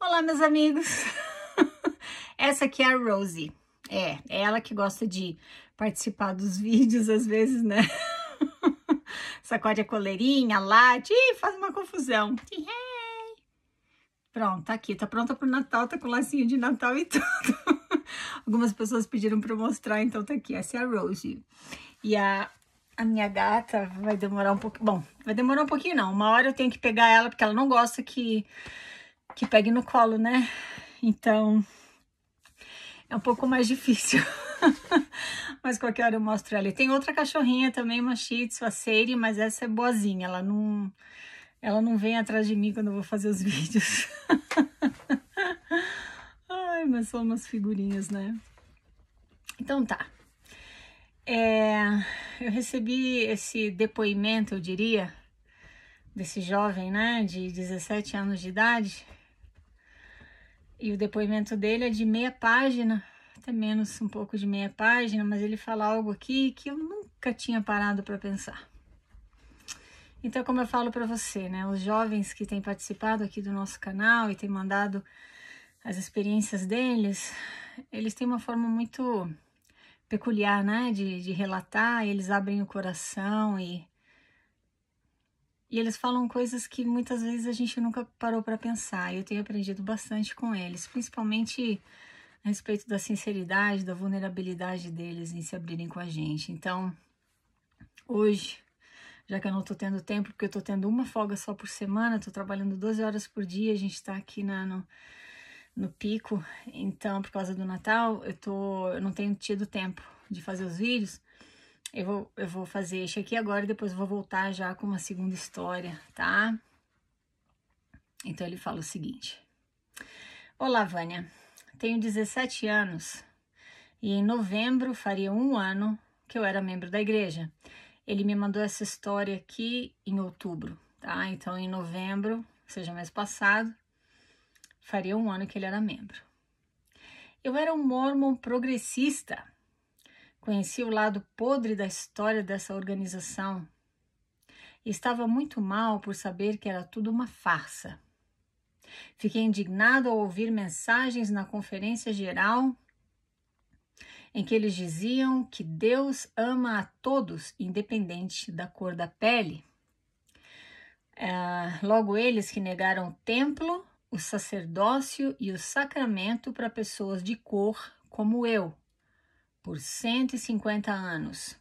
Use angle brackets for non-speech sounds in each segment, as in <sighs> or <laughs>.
Olá, meus amigos! <laughs> Essa aqui é a Rosie. É, é ela que gosta de participar dos <laughs> vídeos às vezes, né? <laughs> Sacode a coleirinha, late, faz uma confusão. Pronto, tá aqui, tá pronta pro Natal, tá com lacinho de Natal e tudo. Algumas pessoas pediram pra eu mostrar, então tá aqui. Essa é a Rosie. E a, a minha gata vai demorar um pouquinho. Bom, vai demorar um pouquinho não. Uma hora eu tenho que pegar ela, porque ela não gosta que que pegue no colo, né? Então, é um pouco mais difícil. <laughs> mas qualquer hora eu mostro ela. E tem outra cachorrinha também, uma shih tzu, a Seiri, mas essa é boazinha. Ela não, ela não vem atrás de mim quando eu vou fazer os <laughs> vídeos. Ai, mas são umas figurinhas, né? Então tá. É, eu recebi esse depoimento, eu diria, desse jovem, né, de 17 anos de idade, e o depoimento dele é de meia página, até menos um pouco de meia página, mas ele fala algo aqui que eu nunca tinha parado para pensar. Então, como eu falo para você, né, os jovens que têm participado aqui do nosso canal e têm mandado as experiências deles, eles têm uma forma muito peculiar, né, de, de relatar, eles abrem o coração e e eles falam coisas que muitas vezes a gente nunca parou para pensar. Eu tenho aprendido bastante com eles, principalmente a respeito da sinceridade, da vulnerabilidade deles em se abrirem com a gente. Então, hoje, já que eu não tô tendo tempo, porque eu tô tendo uma folga só por semana, tô trabalhando 12 horas por dia, a gente tá aqui na, no, no pico, então, por causa do Natal, eu, tô, eu não tenho tido tempo de fazer os vídeos. Eu vou, eu vou fazer este aqui agora e depois vou voltar já com uma segunda história, tá? Então ele fala o seguinte: Olá, Vânia. Tenho 17 anos e em novembro faria um ano que eu era membro da igreja. Ele me mandou essa história aqui em outubro, tá? Então em novembro, seja mês passado, faria um ano que ele era membro. Eu era um mormon progressista Conheci o lado podre da história dessa organização e estava muito mal por saber que era tudo uma farsa. Fiquei indignado ao ouvir mensagens na conferência geral em que eles diziam que Deus ama a todos, independente da cor da pele. É, logo, eles que negaram o templo, o sacerdócio e o sacramento para pessoas de cor como eu, por 150 anos.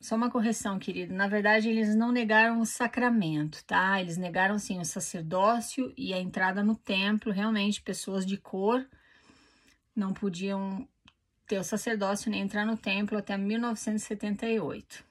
Só uma correção, querido. Na verdade, eles não negaram o sacramento, tá? Eles negaram sim o sacerdócio e a entrada no templo. Realmente, pessoas de cor não podiam ter o sacerdócio nem entrar no templo até 1978.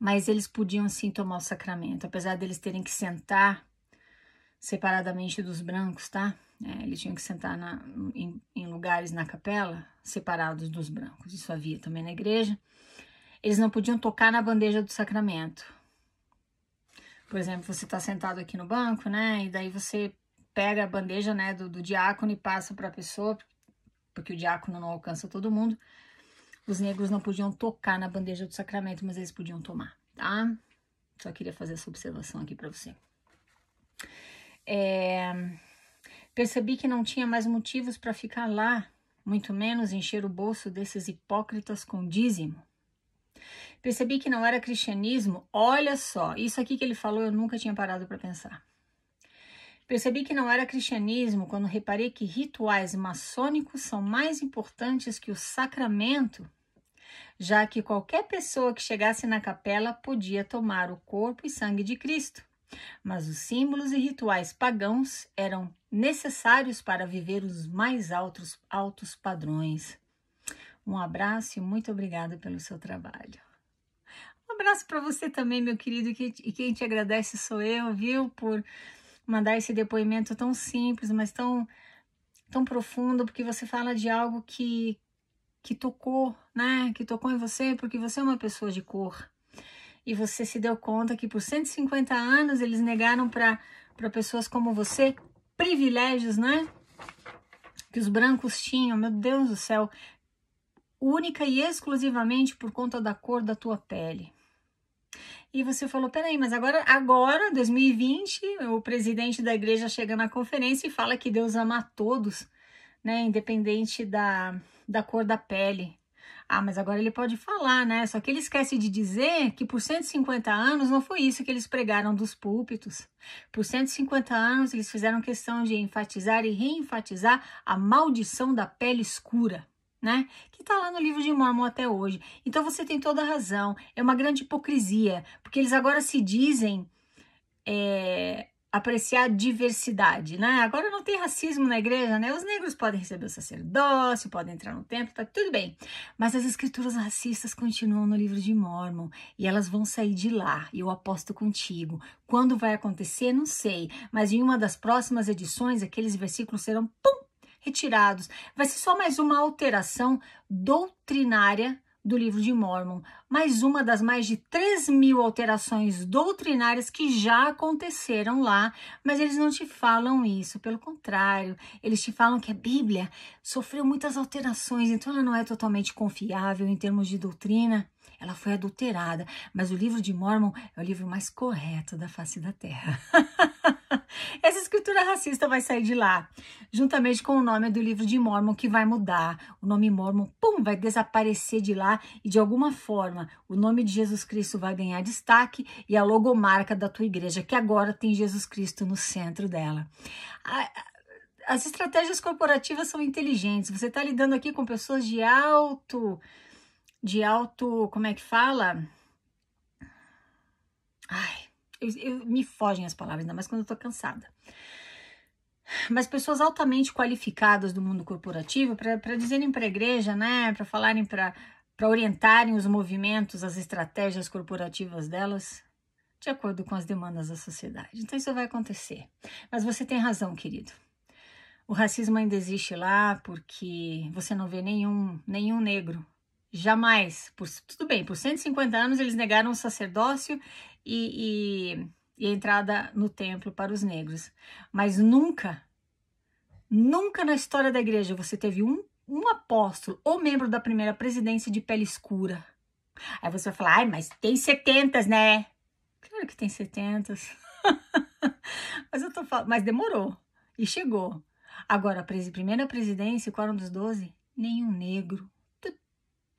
Mas eles podiam sim tomar o sacramento, apesar deles terem que sentar separadamente dos brancos, tá? É, eles tinham que sentar na, em, em, lugares na capela separados dos brancos. Isso havia também na igreja. Eles não podiam tocar na bandeja do sacramento. Por exemplo, você está sentado aqui no banco, né? E daí você pega a bandeja, né, do, do diácono e passa para a pessoa, porque o diácono não alcança todo mundo. Os negros não podiam tocar na bandeja do sacramento, mas eles podiam tomar, tá? Só queria fazer essa observação aqui para você. É, percebi que não tinha mais motivos para ficar lá, muito menos encher o bolso desses hipócritas com dízimo. Percebi que não era cristianismo. Olha só, isso aqui que ele falou eu nunca tinha parado para pensar. Percebi que não era cristianismo quando reparei que rituais maçônicos são mais importantes que o sacramento, já que qualquer pessoa que chegasse na capela podia tomar o corpo e sangue de Cristo. Mas os símbolos e rituais pagãos eram necessários para viver os mais altos, altos padrões. Um abraço e muito obrigada pelo seu trabalho. Um abraço para você também, meu querido, e quem te agradece sou eu, viu, por mandar esse depoimento tão simples, mas tão, tão profundo, porque você fala de algo que, que tocou, né? Que tocou em você, porque você é uma pessoa de cor e você se deu conta que por 150 anos eles negaram para pessoas como você privilégios, né? Que os brancos tinham, meu Deus do céu, única e exclusivamente por conta da cor da tua pele. E você falou, peraí, mas agora, agora, 2020, o presidente da igreja chega na conferência e fala que Deus ama a todos, né? Independente da, da cor da pele. Ah, mas agora ele pode falar, né? Só que ele esquece de dizer que por 150 anos não foi isso que eles pregaram dos púlpitos. Por 150 anos eles fizeram questão de enfatizar e reenfatizar a maldição da pele escura né? Que está lá no livro de Mormon até hoje. Então você tem toda a razão. É uma grande hipocrisia, porque eles agora se dizem é, apreciar diversidade, né? Agora não tem racismo na igreja, né? Os negros podem receber o sacerdócio, podem entrar no templo, tá tudo bem. Mas as escrituras racistas continuam no livro de Mormon e elas vão sair de lá. E eu aposto contigo. Quando vai acontecer, não sei. Mas em uma das próximas edições, aqueles versículos serão pum, retirados. Vai ser só mais uma alteração doutrinária do livro de Mormon, mais uma das mais de 3 mil alterações doutrinárias que já aconteceram lá, mas eles não te falam isso, pelo contrário, eles te falam que a Bíblia sofreu muitas alterações, então ela não é totalmente confiável em termos de doutrina, ela foi adulterada, mas o livro de Mormon é o livro mais correto da face da Terra. <laughs> <laughs> Essa escritura racista vai sair de lá, juntamente com o nome do livro de Mormon, que vai mudar. O nome Mormon, pum, vai desaparecer de lá e de alguma forma o nome de Jesus Cristo vai ganhar destaque e a logomarca da tua igreja, que agora tem Jesus Cristo no centro dela. As estratégias corporativas são inteligentes. Você está lidando aqui com pessoas de alto, de alto, como é que fala? Ai, eu, eu, me fogem as palavras, ainda mais quando eu tô cansada. Mas pessoas altamente qualificadas do mundo corporativo para dizerem para a igreja, né, para falarem para para orientarem os movimentos, as estratégias corporativas delas, de acordo com as demandas da sociedade. Então isso vai acontecer. Mas você tem razão, querido. O racismo ainda existe lá porque você não vê nenhum nenhum negro. Jamais. Por, tudo bem, por 150 anos eles negaram o sacerdócio e, e, e a entrada no templo para os negros. Mas nunca, nunca na história da igreja você teve um, um apóstolo ou membro da primeira presidência de pele escura. Aí você vai falar, ai, mas tem setentas, né? Claro que tem setentas. <laughs> mas eu tô falando, mas demorou e chegou. Agora, a primeira presidência, qual dos doze? Nenhum negro,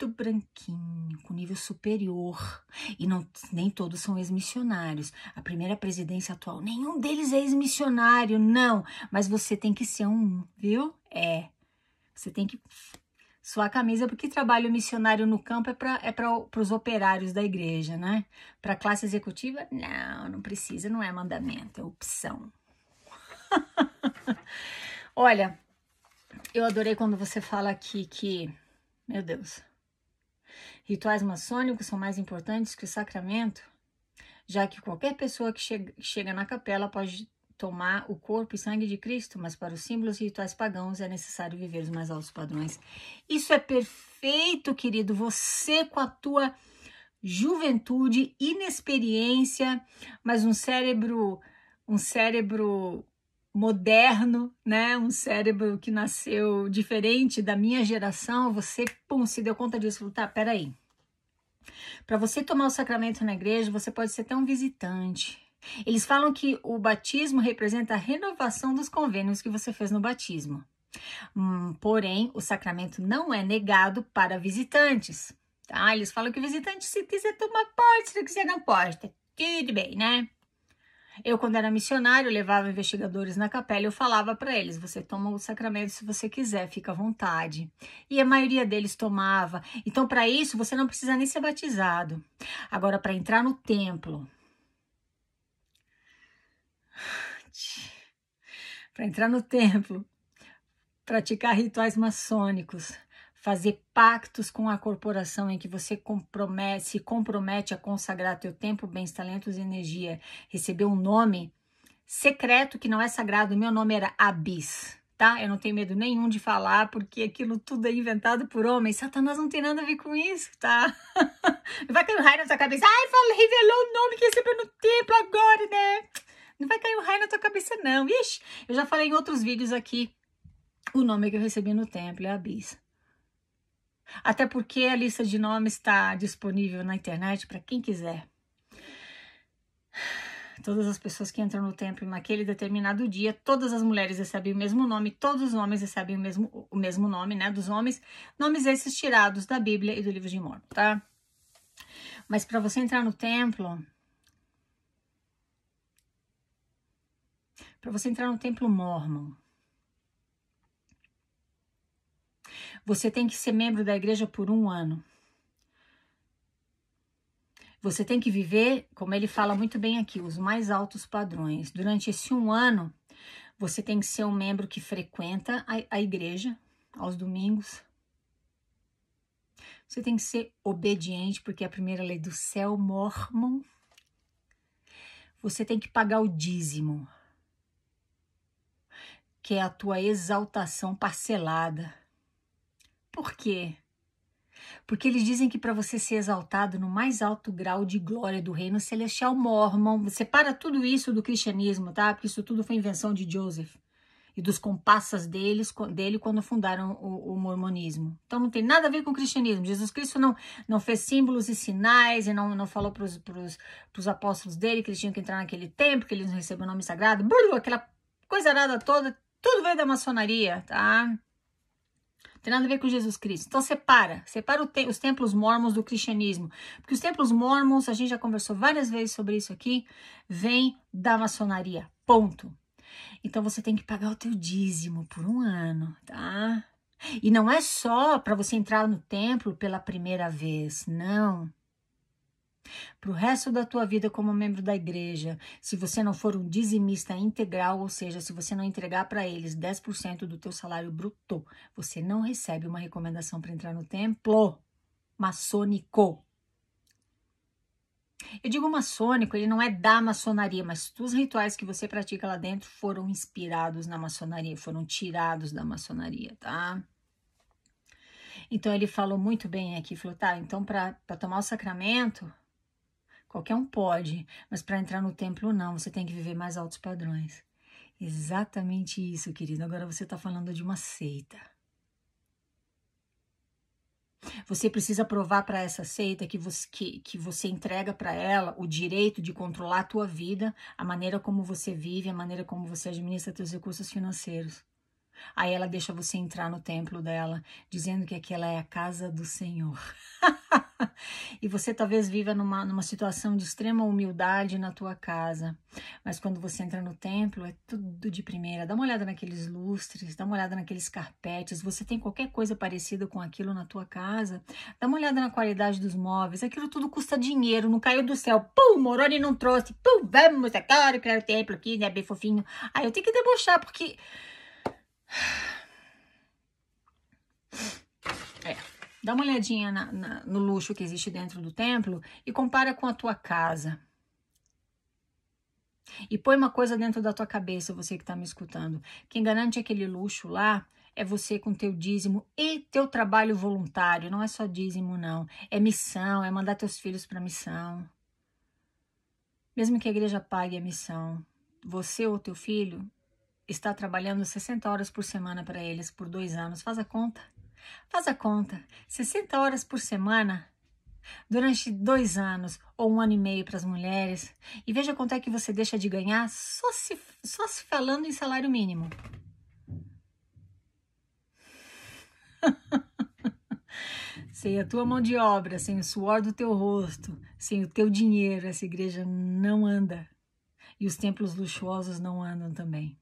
muito branquinho, com nível superior. E não, nem todos são ex-missionários. A primeira presidência atual, nenhum deles é ex-missionário, não. Mas você tem que ser um, viu? É. Você tem que suar a camisa, porque trabalho missionário no campo é para é os operários da igreja, né? Para classe executiva, não, não precisa, não é mandamento, é opção. <laughs> Olha, eu adorei quando você fala aqui que, meu Deus, Rituais maçônicos são mais importantes que o sacramento, já que qualquer pessoa que chega, na capela pode tomar o corpo e sangue de Cristo, mas para os símbolos e rituais pagãos é necessário viver os mais altos padrões. Isso é perfeito, querido. Você com a tua juventude, inexperiência, mas um cérebro, um cérebro moderno, né? Um cérebro que nasceu diferente da minha geração, você, pum, se deu conta disso, falou, tá, peraí. Para você tomar o sacramento na igreja, você pode ser até um visitante. Eles falam que o batismo representa a renovação dos convênios que você fez no batismo. Hum, porém, o sacramento não é negado para visitantes. Tá? Eles falam que o visitante, se quiser tomar parte, se quiser não pode. Tudo bem, né? Eu, quando era missionário, levava investigadores na capela e eu falava para eles: você toma o sacramento se você quiser, fica à vontade. E a maioria deles tomava. Então, para isso, você não precisa nem ser batizado. Agora, para entrar no templo, <sighs> para entrar no templo, praticar rituais maçônicos, fazer pactos com a corporação em que você compromete, se compromete a consagrar teu tempo, bens, talentos e energia, receber um nome secreto que não é sagrado. Meu nome era Abis, tá? Eu não tenho medo nenhum de falar, porque aquilo tudo é inventado por homens. Satanás não tem nada a ver com isso, tá? <laughs> Vai cair um raio na tua cabeça. Ai, falou, revelou o nome que recebeu no templo agora, né? Não vai cair um raio na tua cabeça, não. Ixi, eu já falei em outros vídeos aqui. O nome que eu recebi no templo é Abis. Até porque a lista de nomes está disponível na internet para quem quiser. Todas as pessoas que entram no templo naquele determinado dia, todas as mulheres recebem o mesmo nome, todos os homens recebem o mesmo, o mesmo nome, né, dos homens, nomes esses tirados da Bíblia e do livro de Mormon, tá? Mas para você entrar no templo, para você entrar no templo Mormon, você tem que ser membro da igreja por um ano. Você tem que viver, como ele fala muito bem aqui, os mais altos padrões. Durante esse um ano, você tem que ser um membro que frequenta a, a igreja aos domingos. Você tem que ser obediente, porque é a primeira lei do céu, mormon. Você tem que pagar o dízimo, que é a tua exaltação parcelada. Por quê? porque eles dizem que para você ser exaltado no mais alto grau de glória do reino celestial mormon, separa tudo isso do cristianismo, tá? Porque isso tudo foi invenção de Joseph e dos compassas deles, dele quando fundaram o, o, mormonismo. Então não tem nada a ver com o cristianismo. Jesus Cristo não, não fez símbolos e sinais e não, não falou para os apóstolos dele que eles tinham que entrar naquele templo, que eles não receberam o nome sagrado, aquela coisa nada toda, tudo veio da maçonaria, tá? Tem nada a ver com Jesus Cristo. Então separa, separa te os templos mormons do cristianismo. Porque os templos mormons, a gente já conversou várias vezes sobre isso aqui, vem da maçonaria. Ponto. Então você tem que pagar o teu dízimo por um ano, tá? E não é só para você entrar no templo pela primeira vez, não para o resto da tua vida como membro da igreja, se você não for um dizimista integral, ou seja, se você não entregar para eles 10% do teu salário bruto, você não recebe uma recomendação para entrar no templo maçônico. Eu digo maçônico, ele não é da maçonaria, mas os rituais que você pratica lá dentro foram inspirados na maçonaria, foram tirados da maçonaria, tá? Então ele falou muito bem aqui, falou, tá, então para tomar o sacramento, Qualquer um pode, mas para entrar no templo não, você tem que viver mais altos padrões. Exatamente isso, querido. Agora você está falando de uma seita. Você precisa provar para essa seita que você, que, que você entrega para ela o direito de controlar a tua vida, a maneira como você vive, a maneira como você administra seus recursos financeiros. Aí ela deixa você entrar no templo dela, dizendo que aquela é a casa do Senhor. <laughs> e você talvez viva numa, numa situação de extrema humildade na tua casa. Mas quando você entra no templo, é tudo de primeira. Dá uma olhada naqueles lustres, dá uma olhada naqueles carpetes. Você tem qualquer coisa parecida com aquilo na tua casa? Dá uma olhada na qualidade dos móveis. Aquilo tudo custa dinheiro, não caiu do céu. Pum, Moroni não trouxe. Pum, vamos agora criar o templo aqui, né? Bem fofinho. Aí eu tenho que debochar, porque é. Dá uma olhadinha na, na, no luxo que existe dentro do templo e compara com a tua casa. E põe uma coisa dentro da tua cabeça, você que está me escutando. Quem garante aquele luxo lá é você com teu dízimo e teu trabalho voluntário. Não é só dízimo, não. É missão, é mandar teus filhos para missão. Mesmo que a igreja pague a missão, você ou teu filho está trabalhando 60 horas por semana para eles por dois anos. Faz a conta. Faz a conta. 60 horas por semana durante dois anos ou um ano e meio para as mulheres. E veja quanto é que você deixa de ganhar só se, só se falando em salário mínimo. <laughs> sem a tua mão de obra, sem o suor do teu rosto, sem o teu dinheiro, essa igreja não anda. E os templos luxuosos não andam também.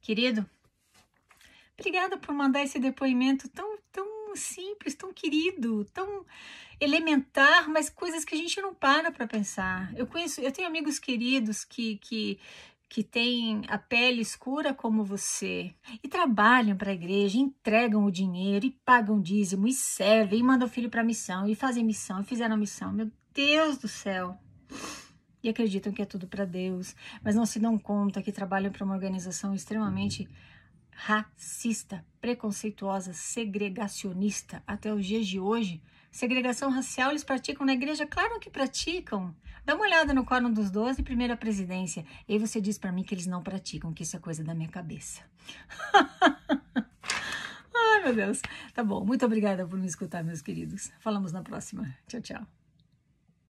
Querido, obrigada por mandar esse depoimento tão, tão simples, tão querido, tão elementar, mas coisas que a gente não para para pensar. Eu conheço, eu tenho amigos queridos que, que que têm a pele escura como você e trabalham para a igreja, entregam o dinheiro e pagam dízimo e servem e mandam o filho para missão e fazem missão e fizeram missão. Meu Deus do céu! e acreditam que é tudo para Deus, mas não se dão conta que trabalham para uma organização extremamente racista, preconceituosa, segregacionista até os dias de hoje. Segregação racial eles praticam na igreja? Claro que praticam. Dá uma olhada no Quórum dos Doze, primeira presidência. E aí você diz para mim que eles não praticam, que isso é coisa da minha cabeça. <laughs> Ai, meu Deus. Tá bom. Muito obrigada por me escutar, meus queridos. Falamos na próxima. Tchau, tchau.